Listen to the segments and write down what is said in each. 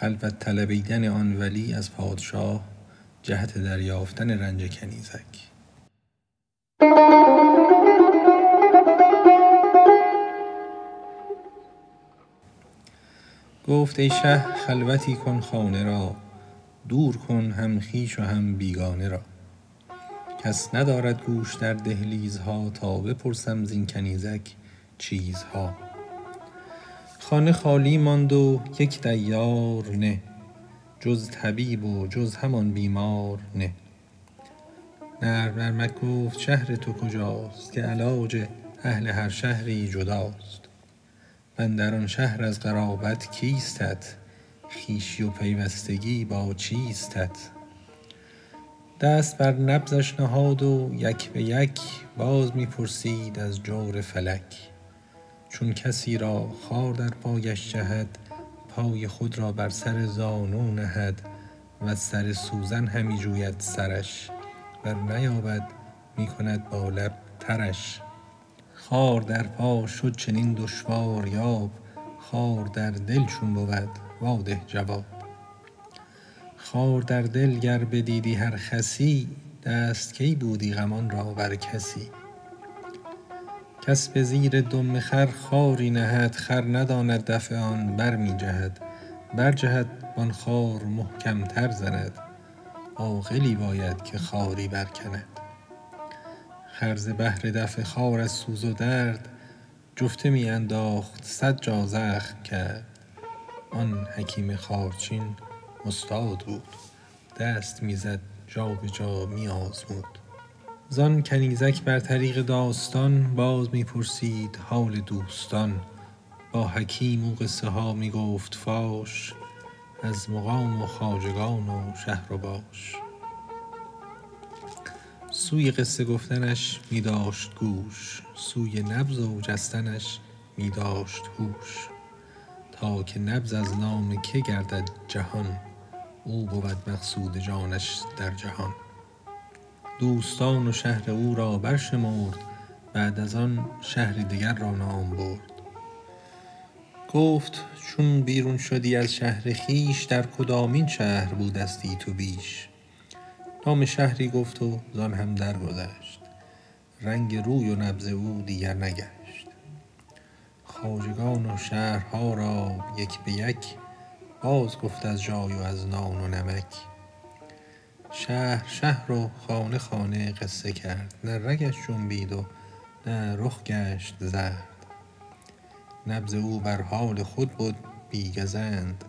خلوت طلبیدن آن ولی از پادشاه جهت دریافتن رنج کنیزک. گفت ای شه خلوتی کن خانه را دور کن هم خویش و هم بیگانه را. کس ندارد گوش در دهلیزها تا بپرسم زین کنیزک چیزها. خانه خالی ماند و یک دیار نه جز طبیب و جز همان بیمار نه. نرم نرمک گفت شهر تو کجاست که علاج اهل هر شهری جداست. واندر آن شهر از قرابت کیستت؟ خویشی و پیوستگی با چیستت؟ دست بر نبضش نهاد و یک به یک باز می پرسید از جور فلک. چون کسی را خار در پایش جهد پای خود را بر سر زانو نهد وز سر سوزن همی جوید سرش ور نیابد می کند با لب ترش. خار در پا شد چنین دشوار یاب خار در دل چون بود وا ده جواب. خار در دل گر بدیدی هر خسی دست کی بودی غمان را بر کسی؟ کس به زیر دم خر خاری نهد خر نداند دفع آن بر می جهد. بر جهد وان خار محکم تر زند. عاقلی باید که خاری بر کند. خر ز بهر دفع خار از سوز و درد جفته می انداخت صد جا زخم کرد. آن حکیم خارچین استاد بود. دست می زد جا به جا می آزمود. زان کنیزک بر طریق داستان باز می پرسید حال دوستان. با حکیم او قصه ها می گفت فاش از مقام و خواجگان و شهر و باش. سوی قصه گفتنش می داشت گوش سوی نبض و جستنش می داشت هوش. تا که نبض از نام که گردد جهان او بود مقصود جانش در جهان. دوستان و شهر او را برشمرد بعد از آن شهری دگر را نام برد. گفت چون بیرون شدی از شهر خویش در کدامین شهر بودستی تو بیش؟ نام شهری گفت و زان هم درگذشت. رنگ روی و نبض او دیگر نگشت. خواجگان و شهرها را یک به یک باز گفت از جای و از نان و نمک. شهر شهر و خانه خانه قصه کرد. نه رگش جنبید و نه رخ گشت زرد. نبض او بر حال خود بد بی گزند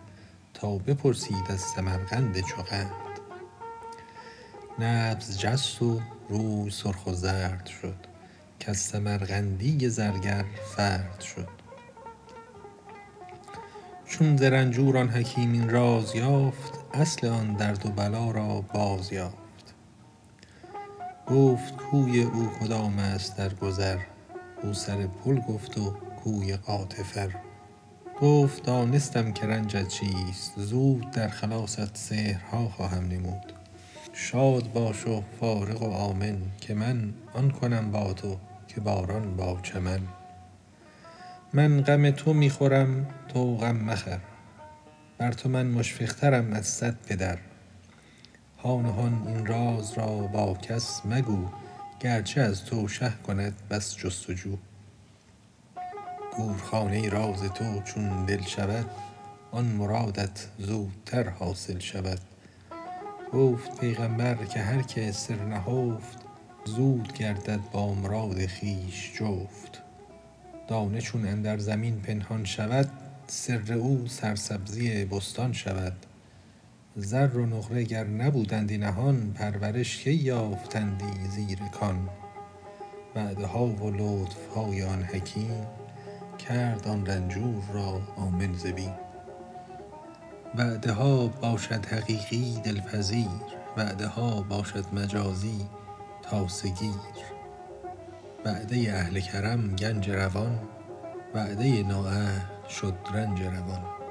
تا بپرسید از سمرقند چو قند. نبض جست و روی سرخ و زرد شد کز سمرقندی زرگر فرد شد. چون ز رنجور آن حکیم این راز یافت اصل آن درد و بلا را باز یافت. گفت کوی او کدام است در گذر؟ او سر پل گفت و کوی غاطفر گفت دانستم که رنجت چیست زود در خلاصت سحرها خواهم نمود. شاد باش و فارغ و آمن که من آن کنم با تو که باران با چمن. من غم تو می خورم تو غم مخور بر تو من مشفق ترم از صد پدر. هان هان این راز را با کس مگو گرچه از تو شه کند بس جست و جو گورخانه راز تو چون دل شود آن مرادت زودتر حاصل شود. گفت پیغامبر که هر که سر نهفت زود گردد با مراد خویش جفت. دانه چون اندر زمین پنهان شود سر او سرسبزی بستان شود. زر و نقره گر نبودندی نهان پرورش کی یافتندی زیر کان؟ وعده ها و لطف های آن حکیم کرد آن رنجور را آمن ز بیم وعده ها باشد حقیقی دلپذیر وعده ها باشد مجازی تاسه گیر وعده اهل کرم گنج روان وعده نااهل شد رنج روان.